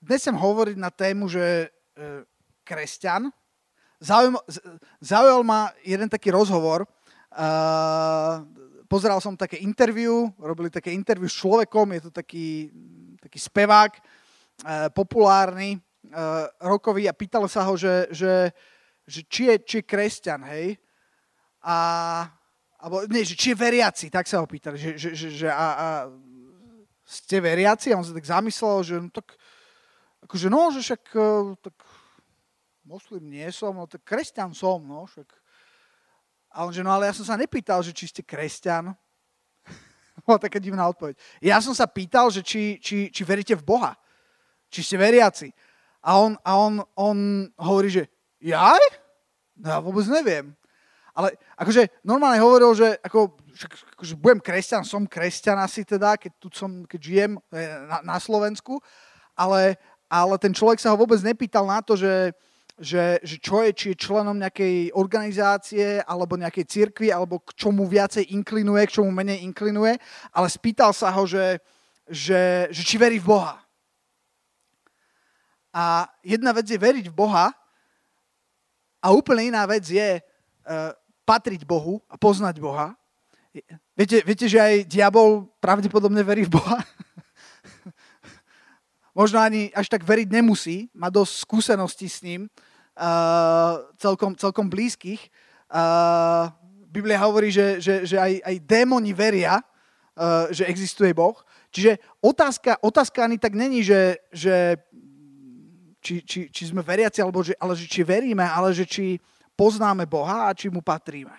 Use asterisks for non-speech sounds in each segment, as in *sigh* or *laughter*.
dnes chcem hovoriť na tému, že e, kresťan. Zaujal, zaujal ma jeden taký rozhovor. Uh, pozeral som také interview, robili také interview s človekom, je to taký, taký spevák, uh, populárny, uh, rokový a pýtalo sa ho, že, že, že či, je, či je kresťan, hej. A, alebo, nie, že či je veriaci, tak sa ho pýtali, že, že, že, že a, a ste veriaci? A on sa tak zamyslel, že no tak, akože no, že však tak moslim nie som, no tak kresťan som, no však. A on že, no ale ja som sa nepýtal, že či ste kresťan. *laughs* Bola taká divná odpoveď. Ja som sa pýtal, že či, či, či veríte v Boha. Či ste veriaci. A on, a on, on hovorí, že ja? No ja vôbec neviem. Ale akože normálne hovoril, že ako, akože budem kresťan, som kresťan asi teda, keď tu som, keď žijem eh, na, na Slovensku, ale, ale ten človek sa ho vôbec nepýtal na to, že, že, že čo je, či je členom nejakej organizácie alebo nejakej cirkvi, alebo k čomu viacej inklinuje, k čomu menej inklinuje, ale spýtal sa ho, že, že, že či verí v Boha. A jedna vec je veriť v Boha a úplne iná vec je uh, patriť Bohu a poznať Boha. Viete, viete, že aj diabol pravdepodobne verí v Boha? Možno ani až tak veriť nemusí, má dosť skúseností s ním, uh, celkom, celkom blízkych. Uh, Biblia hovorí, že, že, že aj, aj démoni veria, uh, že existuje Boh. Čiže otázka, otázka ani tak není, že, že či, či, či sme veriaci, alebo že, ale že či veríme, ale že či poznáme Boha a či mu patríme.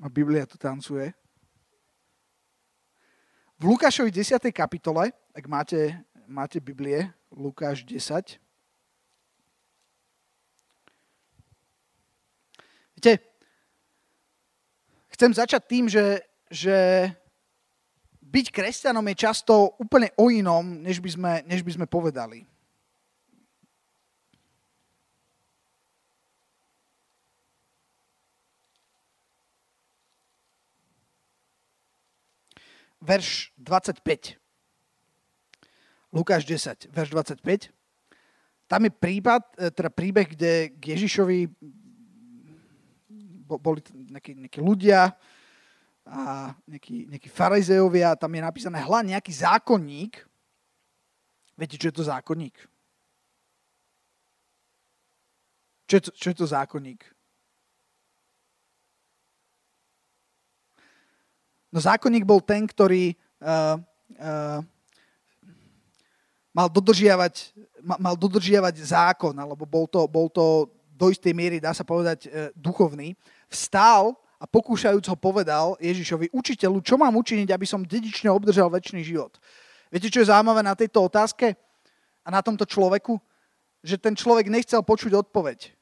A Biblia tu tancuje. V Lukášovi 10. kapitole, ak máte, máte Biblie, Lukáš 10. Viete, chcem začať tým, že, že byť kresťanom je často úplne o inom, než by sme, než by sme povedali. Verš 25. Lukáš 10, verš 25. Tam je prípad, e, teda príbeh, kde k Ježišovi boli nejakí, nejakí ľudia a nejakí, nejakí farizejovia, tam je napísané hla nejaký zákonník. Viete, čo je to zákonník? Čo je to, čo je to zákonník? No zákonník bol ten, ktorý uh, uh, mal, dodržiavať, mal dodržiavať zákon, alebo bol to, bol to do istej miery, dá sa povedať, uh, duchovný. Vstál a pokúšajúc ho povedal Ježišovi, učiteľu, čo mám učiniť, aby som dedične obdržal väčší život? Viete, čo je zaujímavé na tejto otázke a na tomto človeku? Že ten človek nechcel počuť odpoveď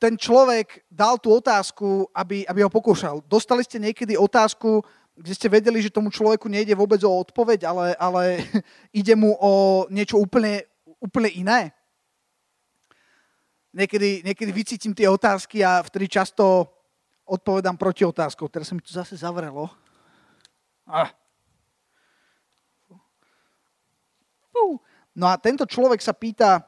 ten človek dal tú otázku, aby, aby ho pokúšal. Dostali ste niekedy otázku, kde ste vedeli, že tomu človeku nejde vôbec o odpoveď, ale, ale *laughs* ide mu o niečo úplne, úplne iné? Niekedy, niekedy vycítim tie otázky a vtedy často odpovedám proti otázkou. Teraz sa mi tu zase zavrelo. Ah. No a tento človek sa pýta,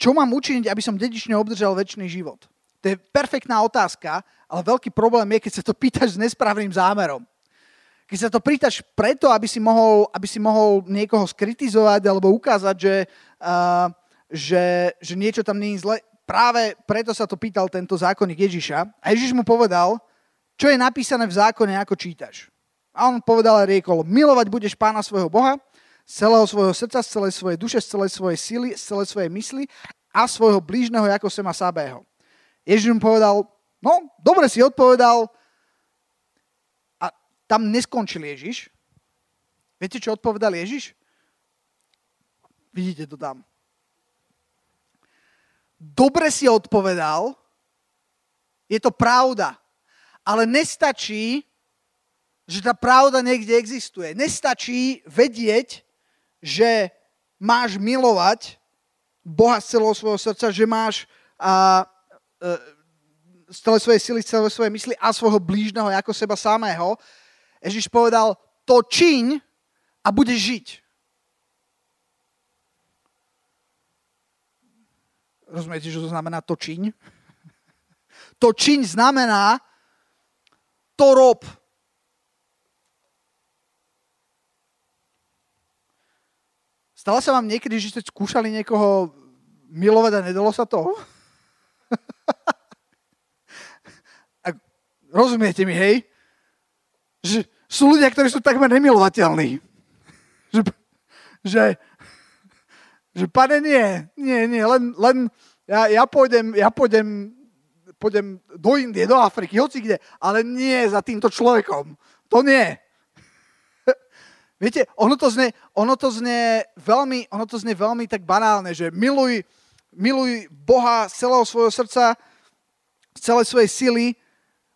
Čo mám učiniť, aby som dedične obdržal väčší život? To je perfektná otázka, ale veľký problém je, keď sa to pýtaš s nesprávnym zámerom. Keď sa to pýtaš preto, aby si mohol, aby si mohol niekoho skritizovať alebo ukázať, že, uh, že, že niečo tam nie je zle, práve preto sa to pýtal tento zákonník Ježiša. A Ježiš mu povedal, čo je napísané v zákone, ako čítaš. A on povedal a riekol, milovať budeš pána svojho Boha, celého svojho srdca, z celej svojej duše, z celej svojej sily, z celej svojej mysli a svojho blížneho ako sema sabého. Ježiš mu povedal, no, dobre si odpovedal. A tam neskončil Ježiš. Viete, čo odpovedal Ježiš? Vidíte to tam. Dobre si odpovedal, je to pravda, ale nestačí, že tá pravda niekde existuje. Nestačí vedieť, že máš milovať Boha z celého svojho srdca, že máš a, a, e, z celej svojej sily, z celej svojej mysli a svojho blížneho ako seba samého, Ježiš povedal, to čiň a budeš žiť. Rozumiete, čo to znamená to čiň? *laughs* To čiň znamená to rob. Stalo sa vám niekedy, že ste skúšali niekoho milovať a nedalo sa to? *laughs* rozumiete mi, hej? Že sú ľudia, ktorí sú takmer nemilovateľní. *laughs* Že, že, že pane, nie, nie, nie, len, len ja, ja, pôjdem, ja pôjdem, pôjdem do Indie, do Afriky, hoci kde, ale nie za týmto človekom. To nie. Viete, ono to znie, ono to znie, veľmi, ono to znie veľmi tak banálne, že miluj, miluj Boha z celého svojho srdca, z celej svojej sily,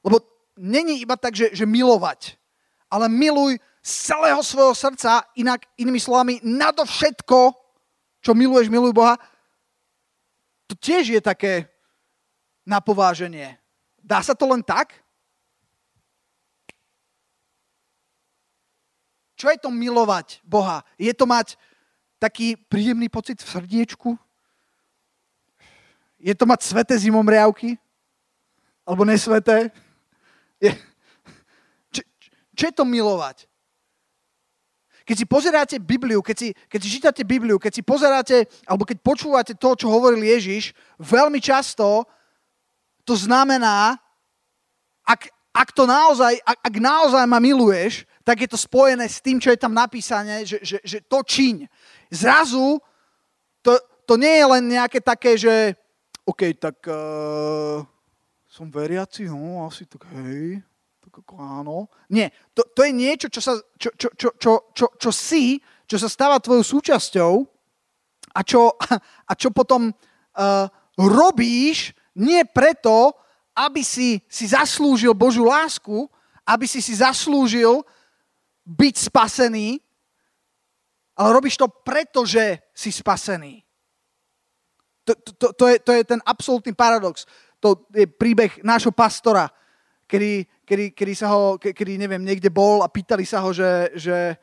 lebo není iba tak, že, že milovať, ale miluj z celého svojho srdca, inak inými slovami, nadovšetko, čo miluješ, miluj Boha, to tiež je také napováženie. Dá sa to len tak? Čo je to milovať Boha? Je to mať taký príjemný pocit v srdiečku? Je to mať sveté zimomriavky? Alebo nesveté? Je... Čo, čo je to milovať? Keď si pozeráte Bibliu, keď si, keď si čítate Bibliu, keď si pozeráte, alebo keď počúvate to, čo hovoril Ježiš, veľmi často to znamená, ak, ak to naozaj, ak, ak naozaj ma miluješ, tak je to spojené s tým, čo je tam napísané, že, že, že to čiň. Zrazu to, to nie je len nejaké také, že OK, tak uh, som veriaci, no asi tak hej, ako áno. Nie, to, to je niečo, čo, sa, čo, čo, čo, čo, čo, čo si, čo sa stáva tvojou súčasťou a čo, a čo potom uh, robíš nie preto, aby si, si zaslúžil Božú lásku, aby si si zaslúžil byť spasený, ale robíš to preto, že si spasený. To, to, to, je, to je ten absolútny paradox. To je príbeh nášho pastora, kedy, kedy, kedy, sa ho, kedy neviem, niekde bol a pýtali sa ho, že, že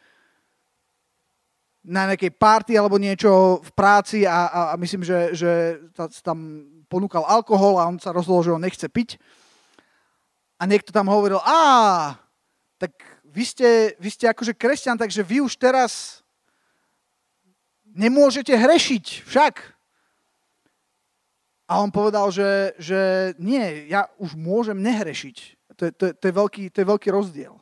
na nejakej party alebo niečo v práci a, a, a myslím, že, že tam ponúkal alkohol a on sa rozhodol, že ho nechce piť. A niekto tam hovoril, a tak vy ste, vy ste akože kresťan, takže vy už teraz nemôžete hrešiť však. A on povedal, že, že nie, ja už môžem nehrešiť. To je, to, je, to, je veľký, to je veľký rozdiel.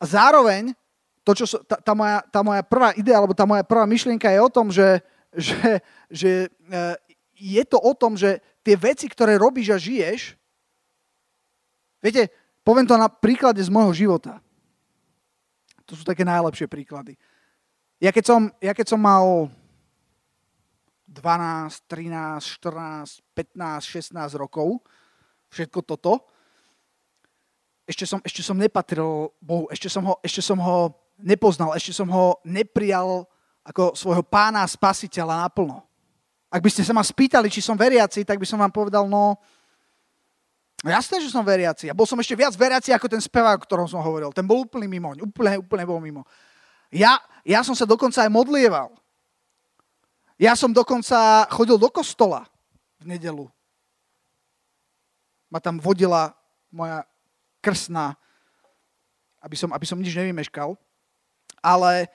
A zároveň, to, čo, tá, tá, moja, tá moja prvá idea, alebo tá moja prvá myšlienka je o tom, že, že, že e, je to o tom, že tie veci, ktoré robíš a žiješ, viete, poviem to na príklade z môjho života. To sú také najlepšie príklady. Ja keď som, ja keď som mal 12, 13, 14, 15, 16 rokov, všetko toto. Ešte som, ešte som nepatril Bohu, ešte som, ho, ešte som ho nepoznal, ešte som ho neprijal ako svojho pána a spasiteľa naplno. Ak by ste sa ma spýtali, či som veriaci, tak by som vám povedal, no, jasné, že som veriaci. A bol som ešte viac veriaci ako ten spevák, o ktorom som hovoril. Ten bol úplný mimo, úplne, úplne bol mimo. Ja, ja som sa dokonca aj modlieval. Ja som dokonca chodil do kostola v nedelu. Ma tam vodila moja krsná, aby som, aby som nič nevymeškal. Ale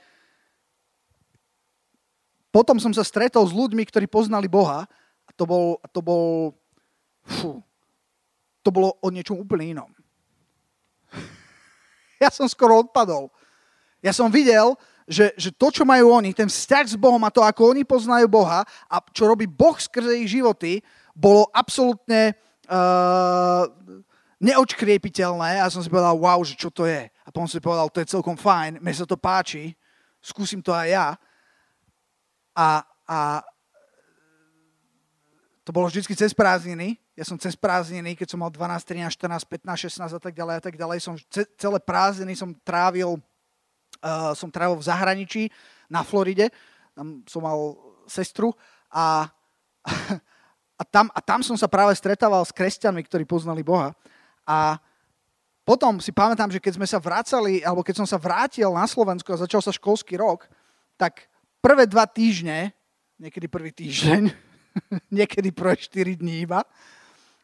potom som sa stretol s ľuďmi, ktorí poznali Boha a to bol, to bol fú, to bolo o niečom úplne inom. *laughs* Ja som skoro odpadol. Ja som videl, že, že to, čo majú oni, ten vzťah s Bohom a to, ako oni poznajú Boha a čo robí Boh skrze ich životy, bolo absolútne uh, neočkriepiteľné a som si povedal, wow, že čo to je. A potom si povedal, to je celkom fajn, mne sa to páči, skúsim to aj ja. A, a to bolo vždy cez prázdniny. Ja som cez prázdniny, keď som mal 12, 13, 14, 15, 16 a tak ďalej a tak ďalej, som celé prázdniny som trávil uh, som trávil v zahraničí na Floride, tam som mal sestru a, *laughs* a, tam, a tam som sa práve stretával s kresťanmi, ktorí poznali Boha. A potom si pamätám, že keď sme sa vracali, alebo keď som sa vrátil na Slovensku a začal sa školský rok, tak prvé dva týždne, niekedy prvý týždeň, *laughs* *laughs* niekedy prvé 4 dní iba,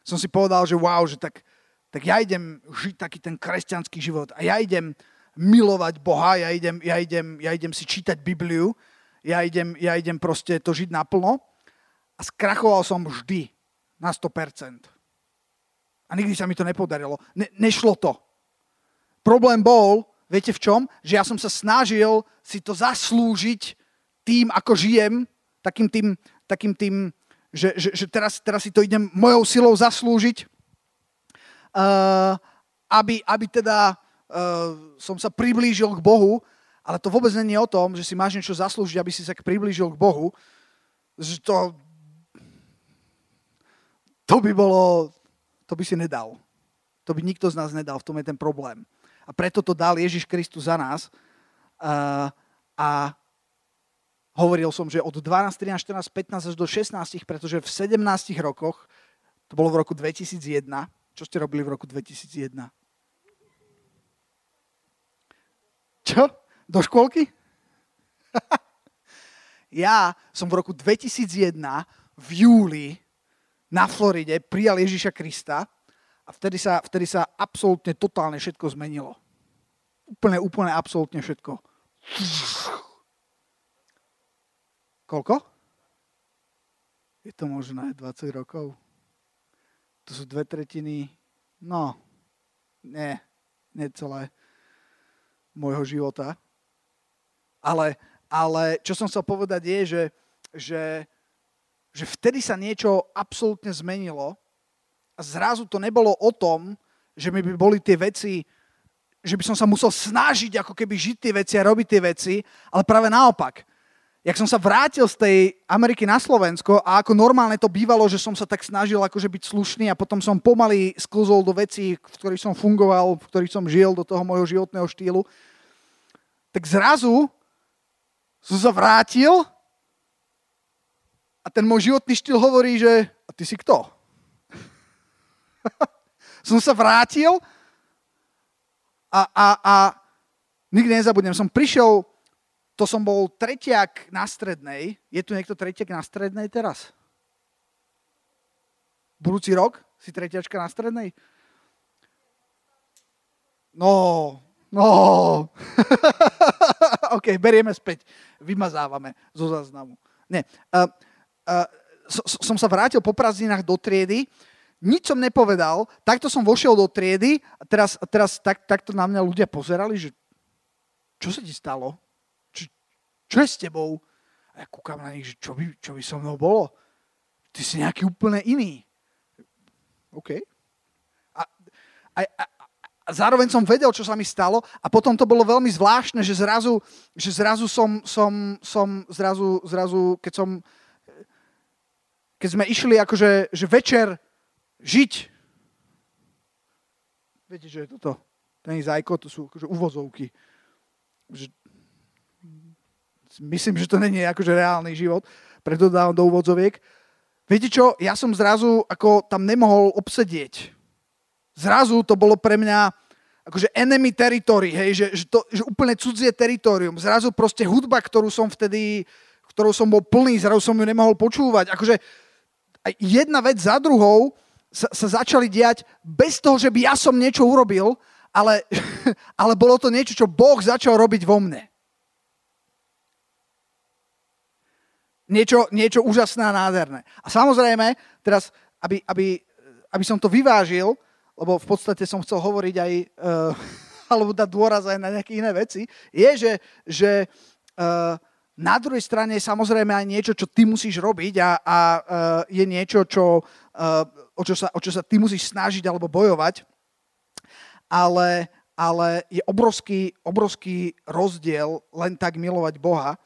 som si povedal, že wow, že tak, tak ja idem žiť taký ten kresťanský život a ja idem milovať Boha, ja idem, ja idem, ja idem si čítať Bibliu, ja idem, ja idem proste to žiť naplno a skrachoval som vždy na 100%. A nikdy sa mi to nepodarilo. Ne, nešlo to. Problém bol, viete v čom? Že ja som sa snažil si to zaslúžiť tým, ako žijem, takým tým, takým tým že, že, že teraz, teraz si to idem mojou silou zaslúžiť, uh, aby, aby teda uh, som sa priblížil k Bohu, ale to vôbec není o tom, že si máš niečo zaslúžiť, aby si sa priblížil k Bohu. Že to, to by bolo, to by si nedal. To by nikto z nás nedal, v tom je ten problém. A preto to dal Ježiš Kristus za nás. Uh, a hovoril som, že od 12, 13, 14, 15 až do 16, pretože v 17 rokoch, to bolo v roku 2001, čo ste robili v roku 2001? Čo? Do škôlky? *laughs* ja som v roku 2001 v júli na Floride prijal Ježiša Krista a vtedy sa, vtedy sa absolútne totálne všetko zmenilo. Úplne, úplne absolútne všetko. Koľko? Je to možné 20 rokov? To sú dve tretiny, no, nie, necelé môjho života. Ale, ale čo som chcel povedať je, že, že že vtedy sa niečo absolútne zmenilo a zrazu to nebolo o tom, že mi by boli tie veci, že by som sa musel snažiť ako keby žiť tie veci a robiť tie veci, ale práve naopak. Jak som sa vrátil z tej Ameriky na Slovensko a ako normálne to bývalo, že som sa tak snažil akože byť slušný a potom som pomaly sklzol do vecí, v ktorých som fungoval, v ktorých som žil, do toho môjho životného štýlu, tak zrazu som sa vrátil a ten môj životný štýl hovorí, že a ty si kto? *laughs* som sa vrátil a, a, a nikdy nezabudnem, som prišiel, to som bol tretiak na strednej. Je tu niekto tretiak na strednej teraz? Budúci rok si tretiačka na strednej? No, no. *laughs* OK, berieme späť. Vymazávame zo záznamu. Nie. Uh, uh, som sa vrátil po prázdninách do triedy, nič som nepovedal, takto som vošiel do triedy a teraz, teraz tak, takto na mňa ľudia pozerali, že čo sa ti stalo? Čo, je s tebou? A ja kúkam na nich, že čo by, čo by so mnou bolo? Ty si nejaký úplne iný. OK. A, a, a, a zároveň som vedel, čo sa mi stalo a potom to bolo veľmi zvláštne, že zrazu, že zrazu som, som, som zrazu, zrazu, keď som keď sme išli akože že večer žiť. Viete, že je toto? Ten zajko, to sú akože uvozovky. Že, myslím, že to není akože reálny život, preto dávam do úvodzoviek. Viete čo, ja som zrazu ako tam nemohol obsedieť. Zrazu to bolo pre mňa akože enemy territory, hej, že, že, to, že úplne cudzie teritorium. Zrazu proste hudba, ktorú som vtedy, ktorou som bol plný, zrazu som ju nemohol počúvať. Akože jedna vec za druhou sa, sa začali diať bez toho, že by ja som niečo urobil, ale, *laughs* ale bolo to niečo, čo Boh začal robiť vo mne. Niečo, niečo úžasné a nádherné. A samozrejme, teraz, aby, aby, aby som to vyvážil, lebo v podstate som chcel hovoriť aj, uh, *laughs* alebo dať dôraz aj na nejaké iné veci, je, že, že uh, na druhej strane je samozrejme aj niečo, čo ty musíš robiť a, a uh, je niečo, čo, uh, o, čo sa, o čo sa ty musíš snažiť alebo bojovať. Ale, ale je obrovský, obrovský rozdiel len tak milovať Boha,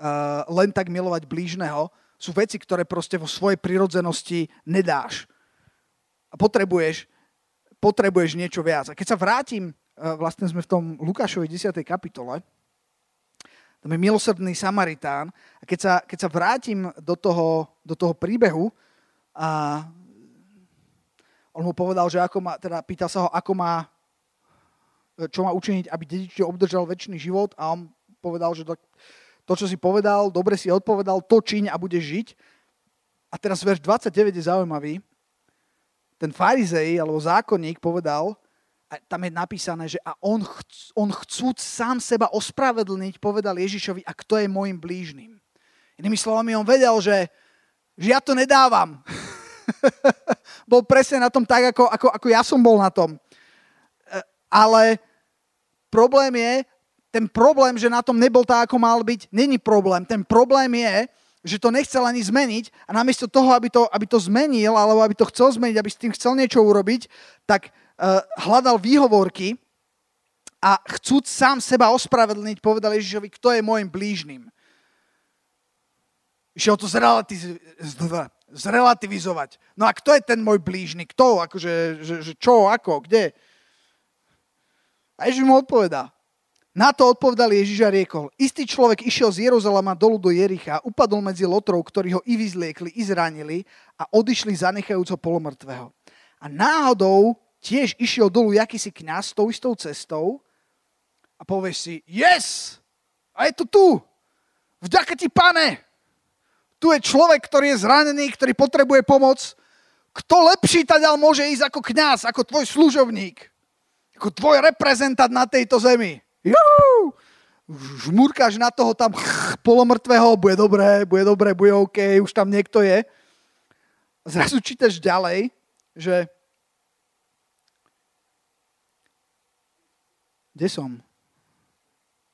uh, len tak milovať blížneho. Sú veci, ktoré proste vo svojej prirodzenosti nedáš. A potrebuješ, potrebuješ niečo viac. A keď sa vrátim, uh, vlastne sme v tom Lukášovi 10. kapitole, tam je milosrdný Samaritán. A keď sa, keď sa vrátim do toho, do toho príbehu, A on mu povedal, že ako má, teda pýtal sa ho, ako má, čo má učiniť, aby dedičie obdržal väčší život a on povedal, že to, to, čo si povedal, dobre si odpovedal, to čiň a bude žiť. A teraz verš 29 je zaujímavý. Ten farizej alebo zákonník povedal, a tam je napísané, že a on, chc, on chcúc sám seba ospravedlniť, povedal Ježišovi, a kto je môjim blížnym. Inými slovami, on vedel, že, že ja to nedávam. *laughs* bol presne na tom tak, ako, ako, ako ja som bol na tom. E, ale problém je, ten problém, že na tom nebol tak, ako mal byť, není problém. Ten problém je, že to nechcel ani zmeniť a namiesto toho, aby to, aby to zmenil, alebo aby to chcel zmeniť, aby s tým chcel niečo urobiť, tak Eh, hľadal výhovorky a chcúc sám seba ospravedlniť, povedal Ježišovi, kto je môjim blížnym. Išiel to zrelativizovať. No a kto je ten môj blížny? Kto? Akože, že, že čo, ako, kde? A Ježiš mu odpovedá. Na to odpovedal Ježiš a riekol, istý človek išiel z Jeruzalema dolu do Jericha, upadol medzi lotrov, ktorí ho i vyzliekli, i zranili a odišli zanechajúco polomrtvého. A náhodou tiež išiel dolu jakýsi kňaz tou istou cestou a povieš si, yes, a je to tu. Vďaka ti, pane. Tu je človek, ktorý je zranený, ktorý potrebuje pomoc. Kto lepší taďal môže ísť ako kňaz, ako tvoj služovník, ako tvoj reprezentant na tejto zemi. Juhu! Žmurkáš na toho tam polomrtvého, bude dobré, bude dobré, bude OK, už tam niekto je. Zrazu čítaš ďalej, že Kde som?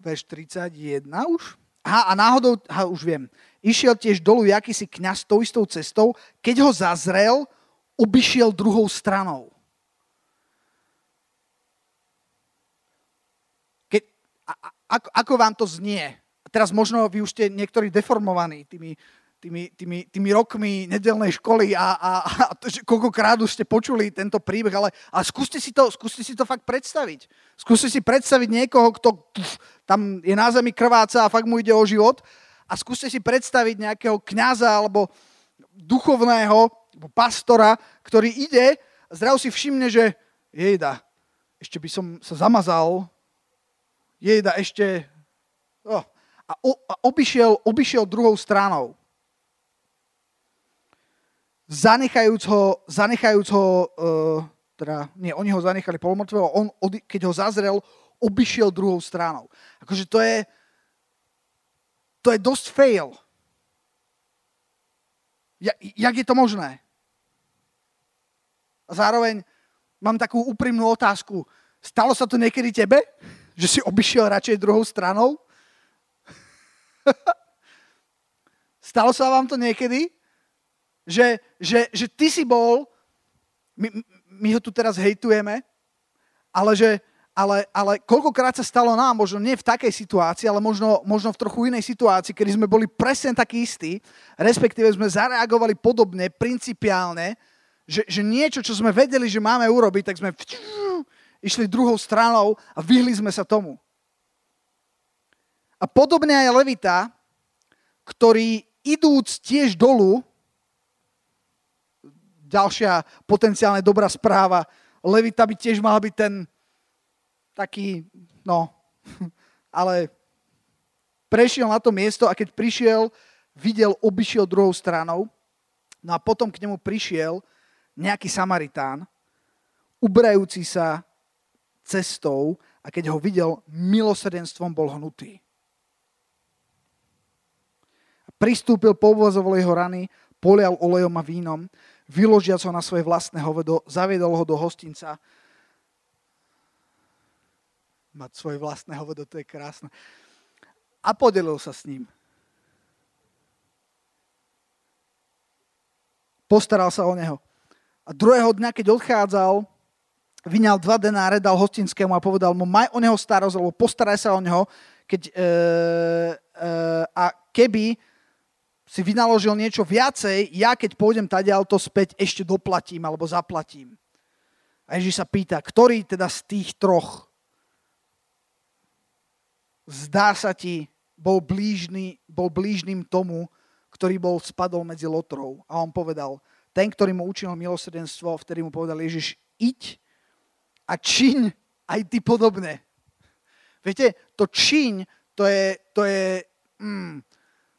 Verš 31 už? Aha, a náhodou, aha, už viem. Išiel tiež dolu jakýsi kňaz tou istou cestou, keď ho zazrel, obišiel druhou stranou. Keď, a, a, ako, ako vám to znie? Teraz možno vy už ste niektorí deformovaní tými tými, tými, tými rokmi nedelnej školy a, a, a koľkokrát už ste počuli tento príbeh, ale, ale skúste, si to, skúste si to fakt predstaviť. Skúste si predstaviť niekoho, kto pf, tam je na zemi krváca a fakt mu ide o život a skúste si predstaviť nejakého kňaza alebo duchovného alebo pastora, ktorý ide a zrazu si všimne, že jejda, ešte by som sa zamazal, jejda, ešte... Oh, a, o, a obišiel, obišiel druhou stranou zanechajúc ho, zanechajúc ho uh, teda, nie, oni ho zanechali polomrtvého, on, keď ho zazrel, obišiel druhou stranou. Akože to je, to je dosť fail. Ja, jak je to možné? A zároveň mám takú úprimnú otázku. Stalo sa to niekedy tebe? Že si obišiel radšej druhou stranou? *laughs* Stalo sa vám to niekedy? že, že, že ty si bol, my, my ho tu teraz hejtujeme, ale že ale, ale koľkokrát sa stalo nám, možno nie v takej situácii, ale možno, možno v trochu inej situácii, kedy sme boli presne takí istí, respektíve sme zareagovali podobne, principiálne, že, že niečo, čo sme vedeli, že máme urobiť, tak sme išli druhou stranou a vyhli sme sa tomu. A podobne aj Levita, ktorý idúc tiež dolu, ďalšia potenciálne dobrá správa. Levita by tiež mal byť ten taký, no, *laughs* ale prešiel na to miesto a keď prišiel, videl, obišiel druhou stranou. No a potom k nemu prišiel nejaký Samaritán, ubrajúci sa cestou a keď ho videl, milosrdenstvom bol hnutý. Pristúpil, povozovol jeho rany, polial olejom a vínom vyložiac ho na svoje vlastné hovedo, zaviedol ho do hostinca. Mať svoje vlastné hovedo, to je krásne. A podelil sa s ním. Postaral sa o neho. A druhého dňa, keď odchádzal, vyňal dva denáre, dal hostinskému a povedal mu, maj o neho starosť, alebo postaraj sa o neho, keď, e, e, a keby si vynaložil niečo viacej, ja keď pôjdem tadiaľ to späť ešte doplatím alebo zaplatím. A Ježiš sa pýta, ktorý teda z tých troch zdá sa ti, bol, blížny, bol blížným tomu, ktorý bol spadol medzi lotrov. A on povedal, ten, ktorý mu učil milosrdenstvo, vtedy mu povedal Ježiš, iď a čiň aj ty podobne. Viete, to čiň, to je, to je, mm,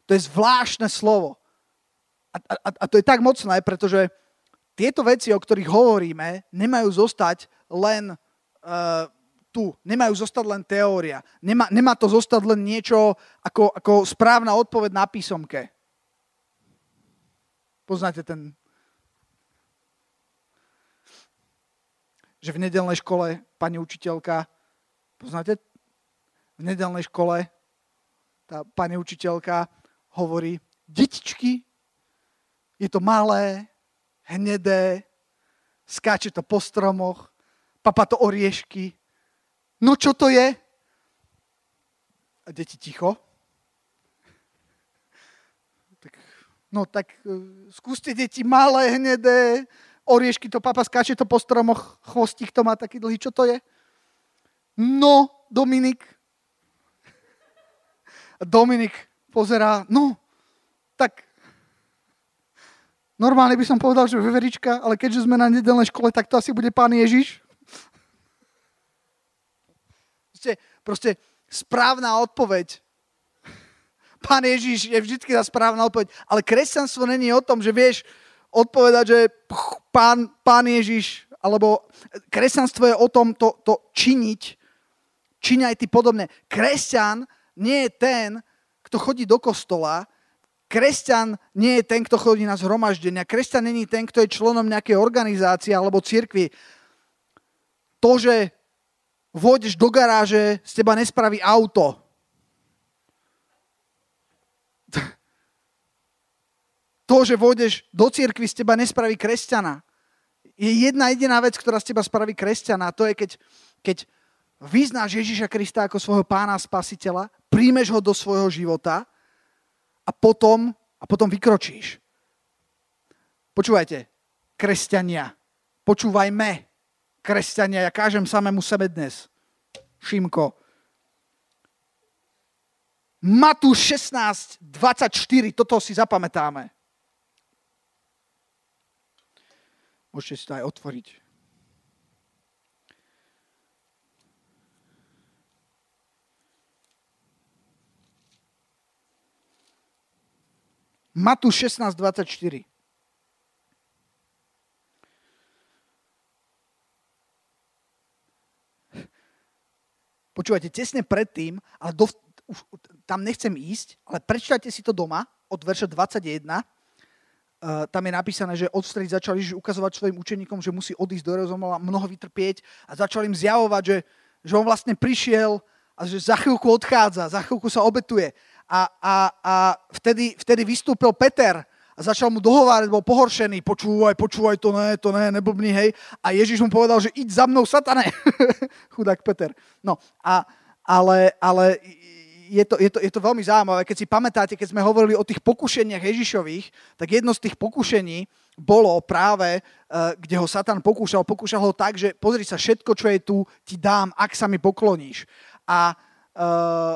to je zvláštne slovo. A, a, a to je tak mocné, pretože tieto veci, o ktorých hovoríme, nemajú zostať len uh, tu, nemajú zostať len teória. Nemá, nemá to zostať len niečo ako, ako správna odpoveď na písomke. Poznáte ten... Že v nedelnej škole pani učiteľka, poznáte? V nedelnej škole tá pani učiteľka hovorí, detičky, je to malé, hnedé, skáče to po stromoch, papa to oriešky. No čo to je? A deti ticho. Tak, no tak uh, skúste deti malé, hnedé, oriešky to papa skáče to po stromoch, chvostík to má taký dlhý. Čo to je? No, Dominik. *laughs* Dominik pozerá, no, tak Normálne by som povedal, že veverička, ale keďže sme na nedelnej škole, tak to asi bude pán Ježiš. *laughs* Proste, proste správna odpoveď. *laughs* Pán Ježiš je vždy tá správna odpoveď. Ale kresťanstvo není o tom, že vieš odpovedať, že pán, pán Ježiš, alebo kresťanstvo je o tom to, to činiť, čiňaj ty podobne. Kresťan nie je ten, kto chodí do kostola, Kresťan nie je ten, kto chodí na zhromaždenia. Kresťan není ten, kto je členom nejakej organizácie alebo cirkvi. To, že vôjdeš do garáže, z teba nespraví auto. To, že vôjdeš do cirkvi, z teba nespraví kresťana. Je jedna jediná vec, ktorá z teba spraví kresťana. A to je, keď, keď vyznáš Ježiša Krista ako svojho pána a spasiteľa, príjmeš ho do svojho života – a potom, a potom vykročíš. Počúvajte, kresťania, počúvajme, kresťania, ja kážem samému sebe dnes. Šimko. Matúš 16, 24, toto si zapamätáme. Môžete si to aj otvoriť. Matúš 16, 24. Počúvajte, tesne predtým, ale do, už, tam nechcem ísť, ale prečítajte si to doma od verša 21. Uh, tam je napísané, že odvtedy začal Ježiš ukazovať svojim učeníkom, že musí odísť do Jeruzalema, mnoho vytrpieť a začal im zjavovať, že, že on vlastne prišiel a že za chvíľku odchádza, za chvíľku sa obetuje a, a, a vtedy, vtedy vystúpil Peter a začal mu dohovárať, bol pohoršený, počúvaj, počúvaj, to ne, to ne, neblbni, hej. A Ježiš mu povedal, že id za mnou, satane. *laughs* Chudák Peter. No, a, ale, ale je to, je, to, je to veľmi zaujímavé. Keď si pamätáte, keď sme hovorili o tých pokušeniach Ježišových, tak jedno z tých pokušení bolo práve, uh, kde ho Satan pokúšal. Pokúšal ho tak, že pozri sa, všetko, čo je tu, ti dám, ak sa mi pokloníš. A uh,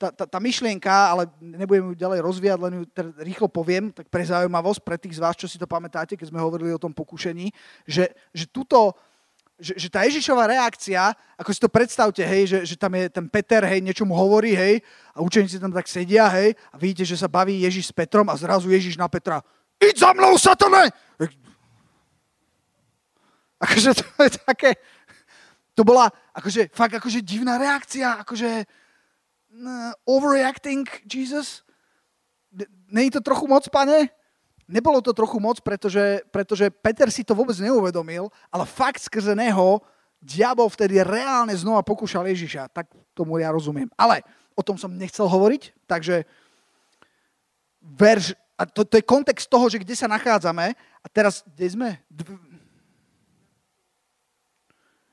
tá, tá, tá myšlienka, ale nebudem ju ďalej rozvíjať, len ju teda rýchlo poviem, tak pre zaujímavosť, pre tých z vás, čo si to pamätáte, keď sme hovorili o tom pokušení, že, že tuto, že, že tá Ježišová reakcia, ako si to predstavte, hej, že, že tam je ten Peter, hej, niečo mu hovorí, hej, a učeníci tam tak sedia, hej, a vidíte, že sa baví Ježiš s Petrom a zrazu Ježiš na Petra, iď za mnou, satane! Akože to je také, to bola akože, fakt akože divná reakcia, akože, overreacting, Jesus? Není to trochu moc, pane? Nebolo to trochu moc, pretože, pretože Peter si to vôbec neuvedomil, ale fakt skrze neho diabol vtedy reálne znova pokúšal Ježiša. Tak tomu ja rozumiem. Ale o tom som nechcel hovoriť, takže verš, a to, to je kontext toho, že kde sa nachádzame. A teraz, kde sme?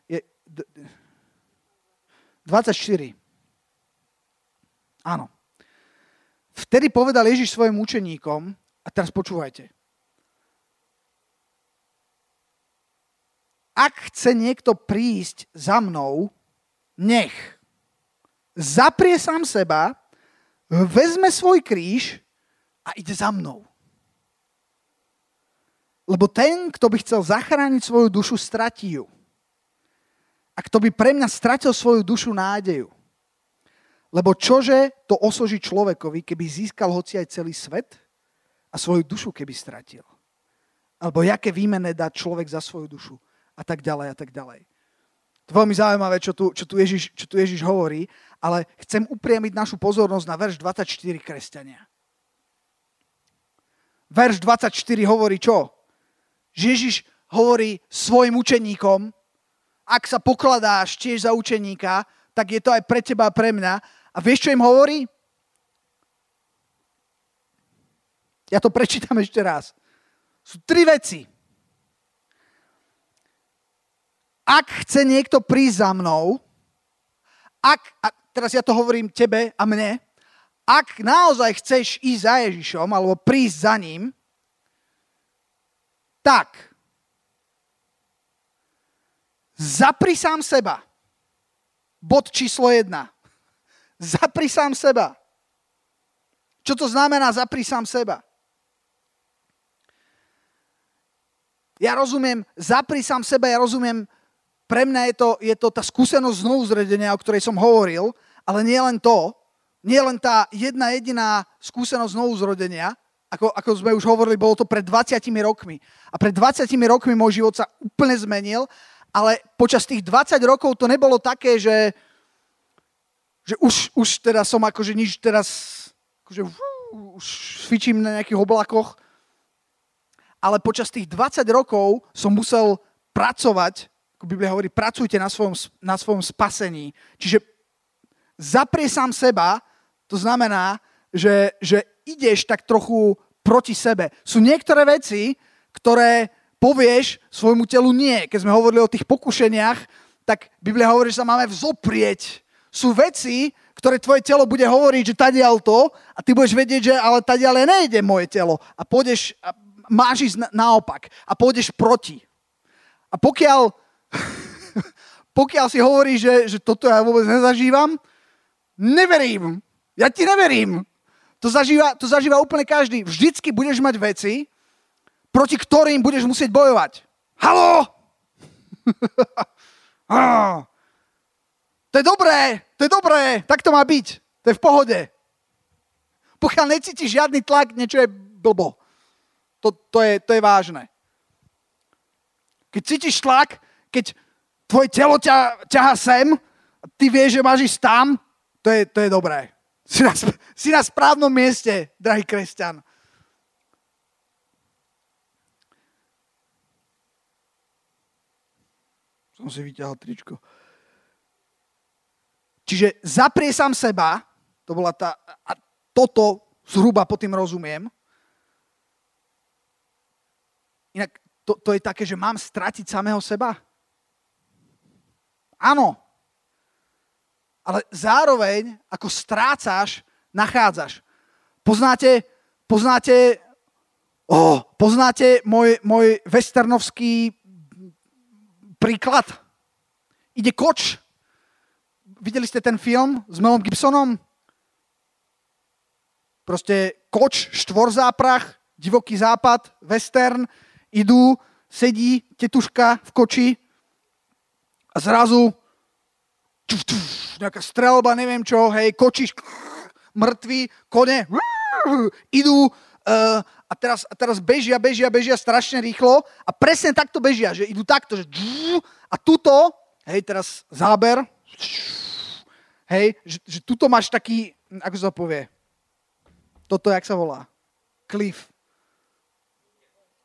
Je, d... 24. Áno. Vtedy povedal Ježiš svojim učeníkom, a teraz počúvajte. Ak chce niekto prísť za mnou, nech zaprie sám seba, vezme svoj kríž a ide za mnou. Lebo ten, kto by chcel zachrániť svoju dušu, stratí ju. A kto by pre mňa stratil svoju dušu nádeju. Lebo čože to osoží človekovi, keby získal hoci aj celý svet a svoju dušu keby stratil. Alebo jaké výmene dá človek za svoju dušu a tak ďalej a tak ďalej. To je veľmi zaujímavé, čo tu, čo tu, Ježiš, čo tu Ježiš hovorí, ale chcem upriamiť našu pozornosť na verš 24 kresťania. Verš 24 hovorí čo? Ježiš hovorí svojim učeníkom, ak sa pokladáš tiež za učeníka, tak je to aj pre teba a pre mňa. A vieš, čo im hovorí? Ja to prečítam ešte raz. Sú tri veci. Ak chce niekto prísť za mnou, ak, a teraz ja to hovorím tebe a mne, ak naozaj chceš ísť za Ježišom alebo prísť za ním, tak zapri sám seba. Bod číslo jedna. Zapri sám seba. Čo to znamená zapri sám seba? Ja rozumiem, zapri sám seba, ja rozumiem, pre mňa je to, je to tá skúsenosť znovu zredenia, o ktorej som hovoril, ale nie len to, nie len tá jedna jediná skúsenosť znovu zrodenia, ako, ako sme už hovorili, bolo to pred 20 rokmi. A pred 20 rokmi môj život sa úplne zmenil, ale počas tých 20 rokov to nebolo také, že, že už, už teda som akože nič teraz, akože už svičím na nejakých oblakoch, ale počas tých 20 rokov som musel pracovať, ako Biblia hovorí, pracujte na svojom, na svojom spasení. Čiže zaprie sám seba, to znamená, že, že ideš tak trochu proti sebe. Sú niektoré veci, ktoré povieš svojmu telu nie. Keď sme hovorili o tých pokušeniach, tak Biblia hovorí, že sa máme vzoprieť. Sú veci, ktoré tvoje telo bude hovoriť, že tadiaľ to a ty budeš vedieť, že ale tadiaľ nejde moje telo a pôjdeš, a máš ísť naopak a pôjdeš proti. A pokiaľ, *laughs* pokiaľ si hovoríš, že, že toto ja vôbec nezažívam, neverím. Ja ti neverím. To zažíva, to zažíva úplne každý. Vždycky budeš mať veci, proti ktorým budeš musieť bojovať. Halo! *laughs* to je dobré, to je dobré, tak to má byť. To je v pohode. Pokiaľ necítiš žiadny tlak, niečo je blbo. To, to, je, to je vážne. Keď cítiš tlak, keď tvoje telo ťa, ťaha sem, ty vieš, že máš ísť tam, to je, to je dobré. Si na, si na správnom mieste, drahý kresťan. Som si vyťahol tričko. Čiže zaprie sám seba, to bola tá, a toto zhruba po tým rozumiem. Inak to, to je také, že mám stratiť samého seba? Áno, ale zároveň, ako strácaš, nachádzaš. Poznáte, poznáte, oh, poznáte môj, môj westernovský príklad? Ide koč. Videli ste ten film s Melom Gibsonom? Proste koč, štvorzáprach, divoký západ, western, idú, sedí tetuška v koči a zrazu čuf, čuf, nejaká strelba, neviem čo, hej, kočiš, mŕtvy, kone, idú uh, a, teraz, a teraz bežia, bežia, bežia strašne rýchlo a presne takto bežia, že idú takto, že a tuto, hej, teraz záber, hej, že, že tuto máš taký, ako sa povie, toto, jak sa volá, cliff.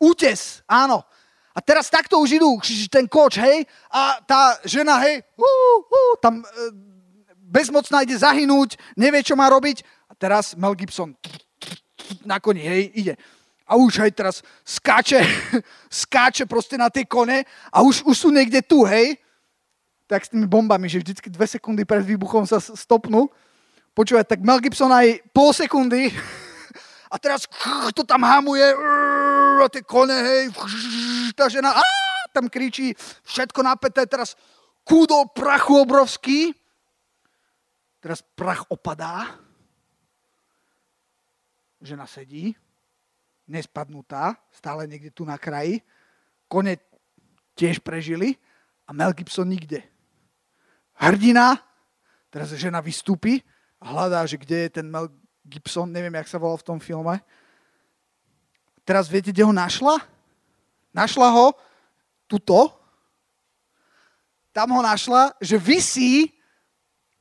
Útes, áno. A teraz takto už idú, ten koč, hej, a tá žena, hej, uh, uh, tam uh, bezmocná ide zahynúť, nevie, čo má robiť. A teraz Mel Gibson na koni, hej, ide. A už, hej, teraz skáče, *laughs* skáče proste na tie kone a už, už sú niekde tu, hej. Tak s tými bombami, že vždycky dve sekundy pred výbuchom sa stopnú. Počúvať, tak Mel Gibson aj pol sekundy *laughs* a teraz to tam hamuje, a tie kone, hej, tá žena á, tam kričí, všetko napäté, teraz kúdo prachu obrovský. Teraz prach opadá. Žena sedí, nespadnutá, stále niekde tu na kraji. Kone tiež prežili a Mel Gibson nikde. Hrdina, teraz žena vystúpi a hľadá, že kde je ten Mel Gibson, neviem, jak sa volal v tom filme. Teraz viete, kde ho našla? Našla ho tuto. Tam ho našla, že vysí,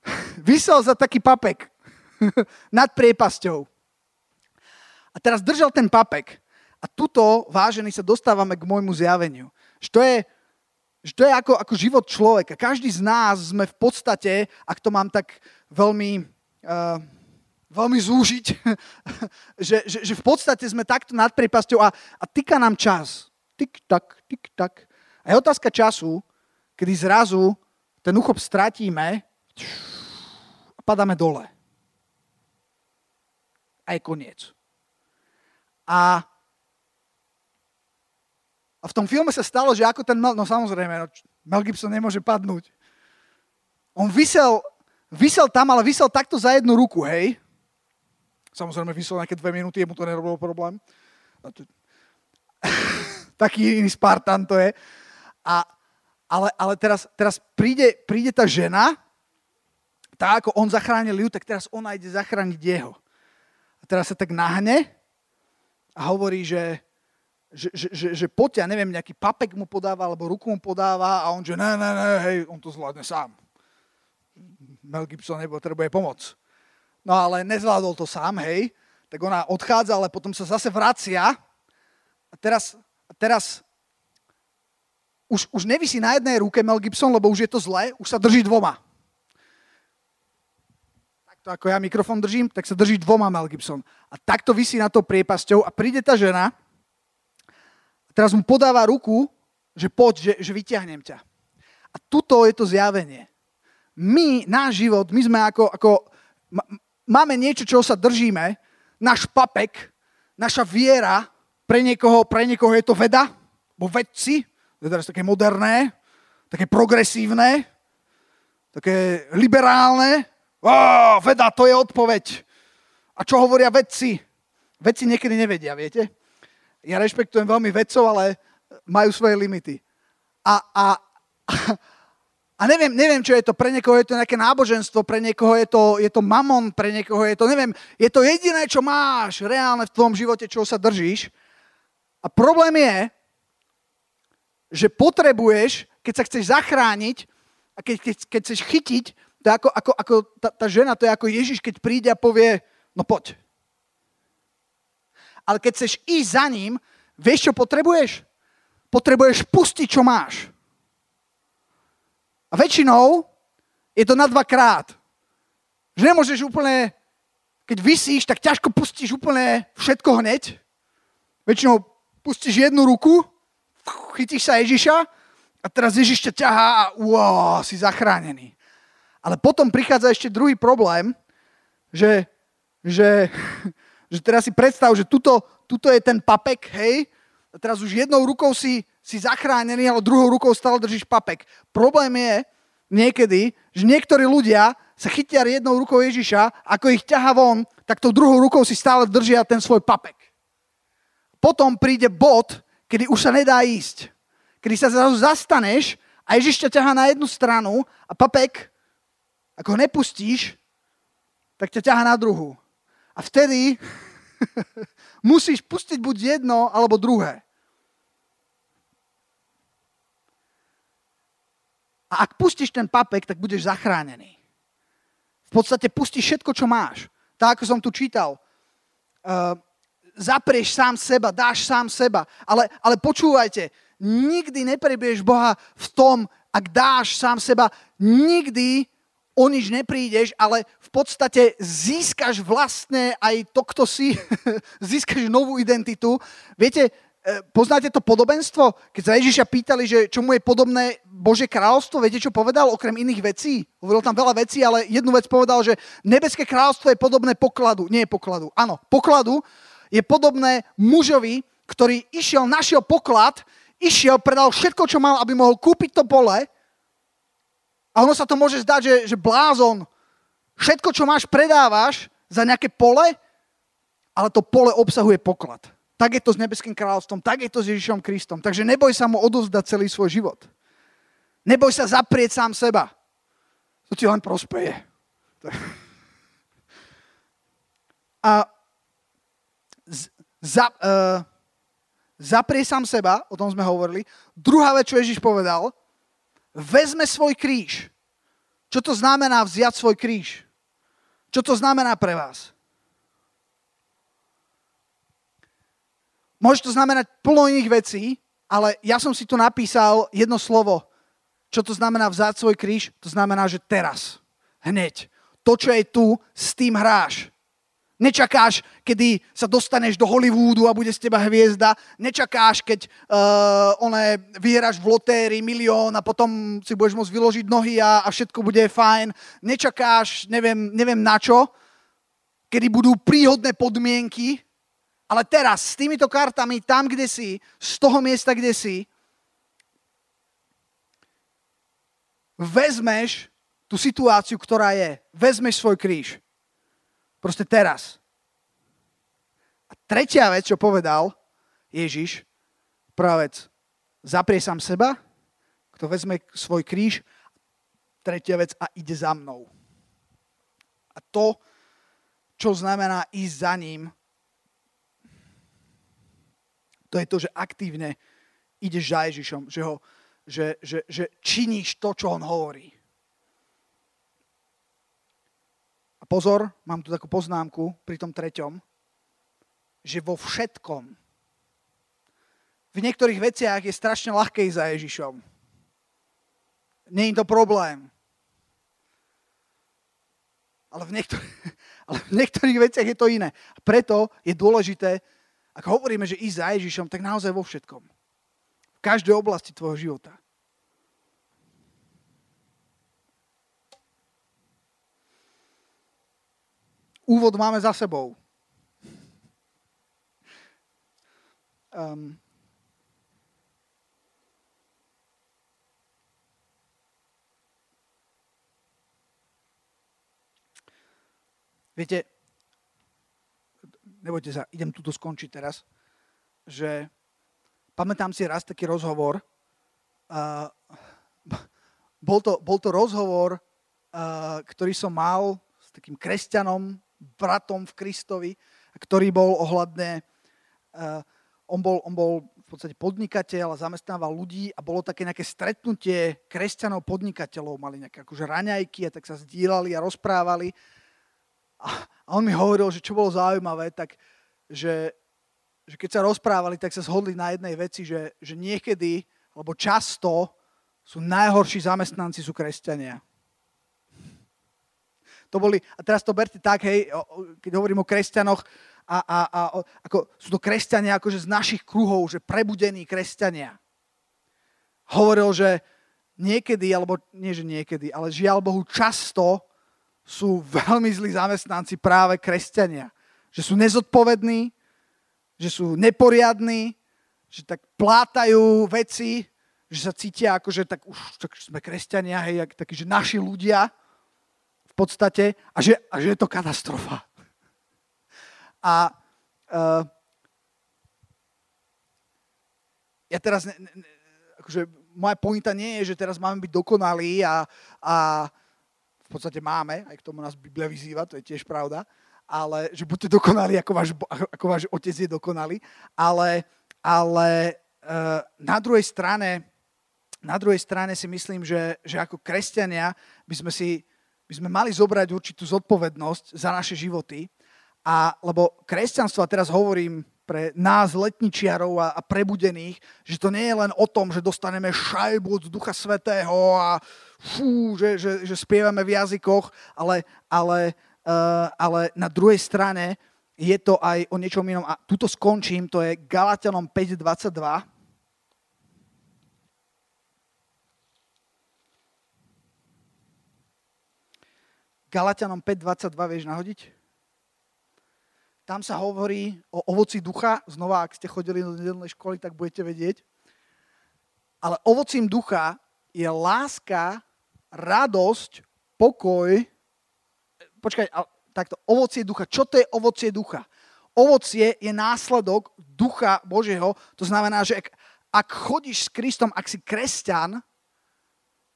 *laughs* vysel za taký papek *laughs* nad priepasťou. A teraz držal ten papek. A tuto, vážený, sa dostávame k môjmu zjaveniu. Že to je, že to je ako, ako život človeka. Každý z nás sme v podstate, ak to mám tak veľmi, uh, veľmi zúžiť, *laughs* že, že, že v podstate sme takto nad priepasťou a, a týka nám čas. Tik, tak, tik, tak. A je otázka času, kedy zrazu ten uchop stratíme a padáme dole. A je koniec. A, a v tom filme sa stalo, že ako ten Mel, no samozrejme, no, Mel Gibson nemôže padnúť. On vysel, vysel tam, ale vysel takto za jednu ruku, hej. Samozrejme, vysel nejaké dve minúty, jemu to nerobilo problém. *laughs* Taký iný Spartan to je. A, ale, ale teraz, teraz príde, príde tá žena, tá ako on zachránil ju, tak teraz ona ide zachrániť jeho. A teraz sa tak nahne a hovorí, že, že, že, že, že poďte, ja neviem, nejaký papek mu podáva, alebo ruku mu podáva a on, že ne, ne, ne, hej, on to zvládne sám. Mel Gibson nepotrebuje pomoc. No ale nezvládol to sám, hej, tak ona odchádza, ale potom sa zase vracia a teraz, a teraz už, už nevisí na jednej ruke Mel Gibson, lebo už je to zlé, už sa drží dvoma. Takto ako ja mikrofón držím, tak sa drží dvoma Mel Gibson. A takto vysí na to priepasťou a príde tá žena a teraz mu podáva ruku, že poď, že, že vyťahnem ťa. A tuto je to zjavenie. My, náš život, my sme ako, ako máme niečo, čo sa držíme, náš papek, naša viera, pre niekoho, pre niekoho je to veda, bo vedci, to je teraz také moderné, také progresívne, také liberálne. Ó, veda, to je odpoveď. A čo hovoria vedci? Vedci niekedy nevedia, viete? Ja rešpektujem veľmi vedcov, ale majú svoje limity. A, a, a neviem, neviem, čo je to. Pre niekoho je to nejaké náboženstvo, pre niekoho je to, je to mamon, pre niekoho je to, neviem, je to jediné, čo máš reálne v tvojom živote, čo sa držíš. A problém je, že potrebuješ, keď sa chceš zachrániť a keď, keď, keď chceš chytiť, to je ako, ako, ako tá, tá žena, to je ako Ježiš, keď príde a povie, no poď. Ale keď chceš ísť za ním, vieš, čo potrebuješ? Potrebuješ pustiť, čo máš. A väčšinou je to na dvakrát. Že nemôžeš úplne, keď vysíš, tak ťažko pustíš úplne všetko hneď. Väčšinou pustíš jednu ruku, chytíš sa Ježiša a teraz Ježiš ťa ťahá a wow, si zachránený. Ale potom prichádza ešte druhý problém, že že, *laughs* že teraz si predstav, že tuto, tuto je ten papek, hej, teraz už jednou rukou si, si zachránený, ale druhou rukou stále držíš papek. Problém je niekedy, že niektorí ľudia sa chytia jednou rukou Ježiša, ako ich ťaha von, tak tou druhou rukou si stále držia ten svoj papek. Potom príde bod, kedy už sa nedá ísť. Kedy sa zrazu zastaneš a Ježiš ťa ťaha na jednu stranu a papek, ako ho nepustíš, tak ťa ťaha na druhú. A vtedy *laughs* musíš pustiť buď jedno, alebo druhé. A ak pustíš ten papek, tak budeš zachránený. V podstate pustíš všetko, čo máš. Tak, ako som tu čítal. Uh, zaprieš sám seba, dáš sám seba. Ale, ale počúvajte, nikdy neprebiješ Boha v tom, ak dáš sám seba, nikdy o nič neprídeš, ale v podstate získaš vlastne aj to, kto si, *laughs* získaš novú identitu. Viete, e, poznáte to podobenstvo? Keď sa Ježiša pýtali, že čo mu je podobné Bože kráľovstvo, viete, čo povedal okrem iných vecí? Hovoril tam veľa vecí, ale jednu vec povedal, že nebeské kráľovstvo je podobné pokladu. Nie je pokladu. Áno, pokladu je podobné mužovi, ktorý išiel, našiel poklad, išiel, predal všetko, čo mal, aby mohol kúpiť to pole, a ono sa to môže zdať, že, že blázon, všetko, čo máš, predávaš za nejaké pole, ale to pole obsahuje poklad. tak je to s nebeským kráľovstvom, tak je to s Ježišom Kristom. Takže neboj sa mu odovzdať celý svoj život. Neboj sa zaprieť sám seba. To ti len prospeje. *laughs* A za, uh, zaprie sám seba, o tom sme hovorili. Druhá vec, čo Ježiš povedal, vezme svoj kríž. Čo to znamená vziať svoj kríž? Čo to znamená pre vás? Môže to znamenať plno iných vecí, ale ja som si tu napísal jedno slovo. Čo to znamená vzáť svoj kríž? To znamená, že teraz. Hneď. To, čo je tu, s tým hráš. Nečakáš, kedy sa dostaneš do Hollywoodu a bude z teba hviezda. Nečakáš, keď uh, one, vyhráš v lotérii milión a potom si budeš môcť vyložiť nohy a, a všetko bude fajn. Nečakáš, neviem, neviem na čo, kedy budú príhodné podmienky, ale teraz s týmito kartami, tam, kde si, z toho miesta, kde si, vezmeš tú situáciu, ktorá je. Vezmeš svoj kríž. Proste teraz. A tretia vec, čo povedal Ježiš, prvá vec, zaprie sám seba, kto vezme svoj kríž, tretia vec a ide za mnou. A to, čo znamená ísť za ním, to je to, že aktívne ideš za Ježišom, že, ho, že, že, že činíš to, čo on hovorí. Pozor, mám tu takú poznámku pri tom treťom, že vo všetkom, v niektorých veciach je strašne ľahké ísť za Ježišom. Nie je to problém. Ale v, *laughs* ale v niektorých veciach je to iné. A preto je dôležité, ak hovoríme, že ísť za Ježišom, tak naozaj vo všetkom. V každej oblasti tvojho života. Úvod máme za sebou. Um, viete, nebojte sa, idem tuto skončiť teraz, že pamätám si raz taký rozhovor, uh, bol, to, bol to rozhovor, uh, ktorý som mal s takým kresťanom, bratom v Kristovi, ktorý bol ohľadne, uh, on, bol, on bol v podstate podnikateľ a zamestnával ľudí a bolo také nejaké stretnutie kresťanov podnikateľov, mali nejaké akože raňajky a tak sa zdieľali a rozprávali. A, a on mi hovoril, že čo bolo zaujímavé, tak že, že keď sa rozprávali, tak sa zhodli na jednej veci, že, že niekedy, alebo často sú najhorší zamestnanci sú kresťania. To boli, a teraz to berte tak, hej, keď hovorím o kresťanoch, a, a, a ako, sú to kresťania akože z našich kruhov, že prebudení kresťania. Hovoril, že niekedy, alebo nie, že niekedy, ale žiaľ Bohu často sú veľmi zlí zamestnanci práve kresťania. Že sú nezodpovední, že sú neporiadní, že tak plátajú veci, že sa cítia ako, že tak už tak sme kresťania, hej, takí, že naši ľudia podstate a že, a že je to katastrofa. A uh, ja teraz, ne, ne, akože moja pointa nie je, že teraz máme byť dokonalí a, a v podstate máme, aj k tomu nás Biblia vyzýva, to je tiež pravda, ale že buďte dokonalí, ako váš, ako váš otec je dokonalý, ale, ale uh, na druhej strane na druhej strane si myslím, že, že ako kresťania by sme si by sme mali zobrať určitú zodpovednosť za naše životy. A, lebo kresťanstvo, a teraz hovorím pre nás, letničiarov a, a prebudených, že to nie je len o tom, že dostaneme šajbu od Ducha Svetého a fú, že, že, že spievame v jazykoch, ale, ale, uh, ale na druhej strane je to aj o niečom inom. A tuto skončím, to je Galatianom 5.22. Galatianom 5.22 vieš nahodiť? Tam sa hovorí o ovoci ducha. Znova, ak ste chodili do nedelnej školy, tak budete vedieť. Ale ovocím ducha je láska, radosť, pokoj. Počkaj, takto, ovocie ducha. Čo to je ovocie ducha? ovocie je následok ducha Božieho. To znamená, že ak, ak chodíš s Kristom, ak si kresťan,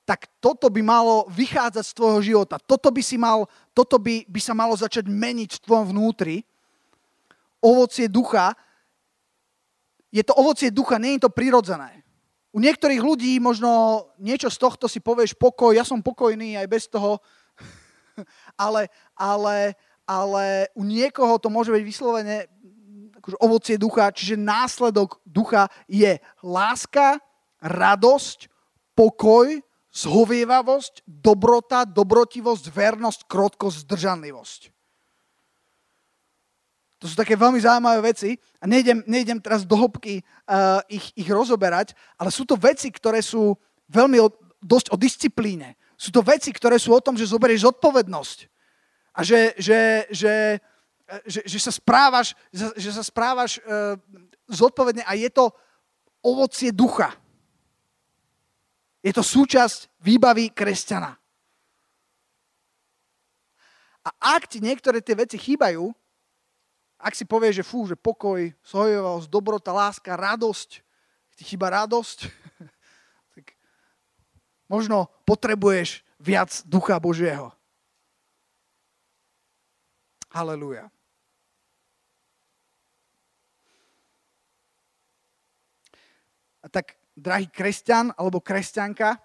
tak toto by malo vychádzať z tvojho života. Toto by, si mal, toto by, by sa malo začať meniť v tvojom vnútri. Ovocie ducha, je to ovocie ducha, nie je to prirodzené. U niektorých ľudí možno niečo z tohto si povieš pokoj, ja som pokojný aj bez toho, *laughs* ale, ale, ale u niekoho to môže byť vyslovene akože ovocie ducha, čiže následok ducha je láska, radosť, pokoj, zhovievavosť, dobrota, dobrotivosť, vernosť, krotkosť, zdržanlivosť. To sú také veľmi zaujímavé veci a nejdem, nejdem teraz do hĺbky uh, ich, ich rozoberať, ale sú to veci, ktoré sú veľmi o, dosť o disciplíne. Sú to veci, ktoré sú o tom, že zoberieš zodpovednosť a že, že, že, že, že sa správaš, že sa správaš uh, zodpovedne a je to ovocie ducha. Je to súčasť výbavy kresťana. A ak ti niektoré tie veci chýbajú, ak si povieš, že fú, že pokoj, sojovosť, dobrota, láska, radosť, ti chýba radosť, *laughs* tak možno potrebuješ viac ducha Božieho. Halelúja. A tak drahý kresťan alebo kresťanka,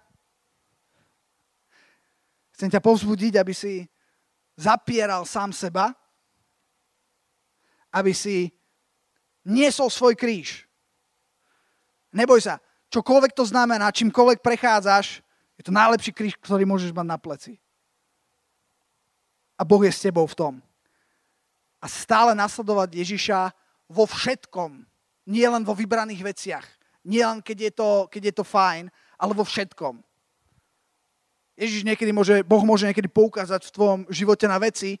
chcem ťa povzbudiť, aby si zapieral sám seba, aby si niesol svoj kríž. Neboj sa, čokoľvek to znamená, čímkoľvek prechádzaš, je to najlepší kríž, ktorý môžeš mať na pleci. A Boh je s tebou v tom. A stále nasledovať Ježiša vo všetkom, nie len vo vybraných veciach nie len keď je, to, keď je to fajn, ale vo všetkom. Ježiš niekedy môže, Boh môže niekedy poukázať v tvojom živote na veci,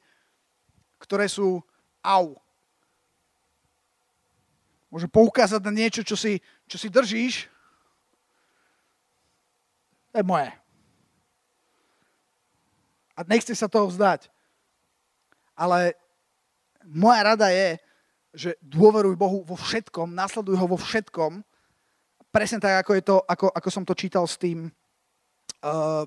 ktoré sú au. Môže poukázať na niečo, čo si, čo si držíš. To je moje. A nechce sa toho vzdať. Ale moja rada je, že dôveruj Bohu vo všetkom, nasleduj ho vo všetkom presne tak, ako, je to, ako, ako som to čítal s tým, uh,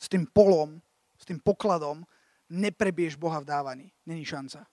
s tým polom, s tým pokladom, neprebieš Boha v dávaní. Není šanca.